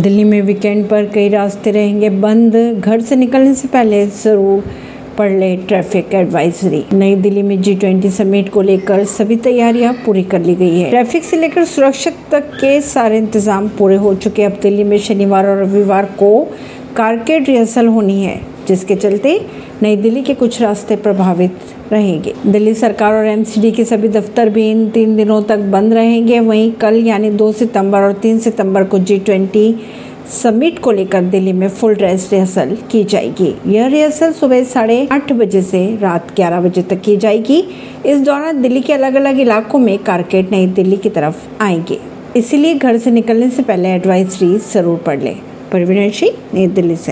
दिल्ली में वीकेंड पर कई रास्ते रहेंगे बंद। घर से निकलने से पहले ज़रूर पढ़ ले ट्रैफ़िक एडवाइजरी। नई दिल्ली में जी ट्वेंटी समिट को लेकर सभी तैयारियाँ पूरी कर ली गई है। ट्रैफ़िक से लेकर सुरक्षा तक के सारे इंतज़ाम पूरे हो चुके हैं। अब दिल्ली में शनिवार और रविवार को कारकेड रिहर्सल होनी है, जिसके चलते नई दिल्ली के कुछ रास्ते प्रभावित रहेंगे। दिल्ली सरकार और एमसीडी के सभी दफ्तर भी इन तीन दिनों तक बंद रहेंगे। वहीं कल यानी 2 सितंबर और 3 सितंबर को जी ट्वेंटी समिट को लेकर दिल्ली में फुल ड्रेस रिहर्सल की जाएगी। यह रिहर्सल सुबह साढ़े आठ बजे से रात ग्यारह बजे तक की जाएगी। इस दौरान दिल्ली के अलग अलग इलाकों में कारकेट नई दिल्ली की तरफ़ आएँगे। इसीलिए घर से निकलने से पहले एडवाइजरी ज़रूर पढ़ लें। परवीन सिंह नई दिल्ली से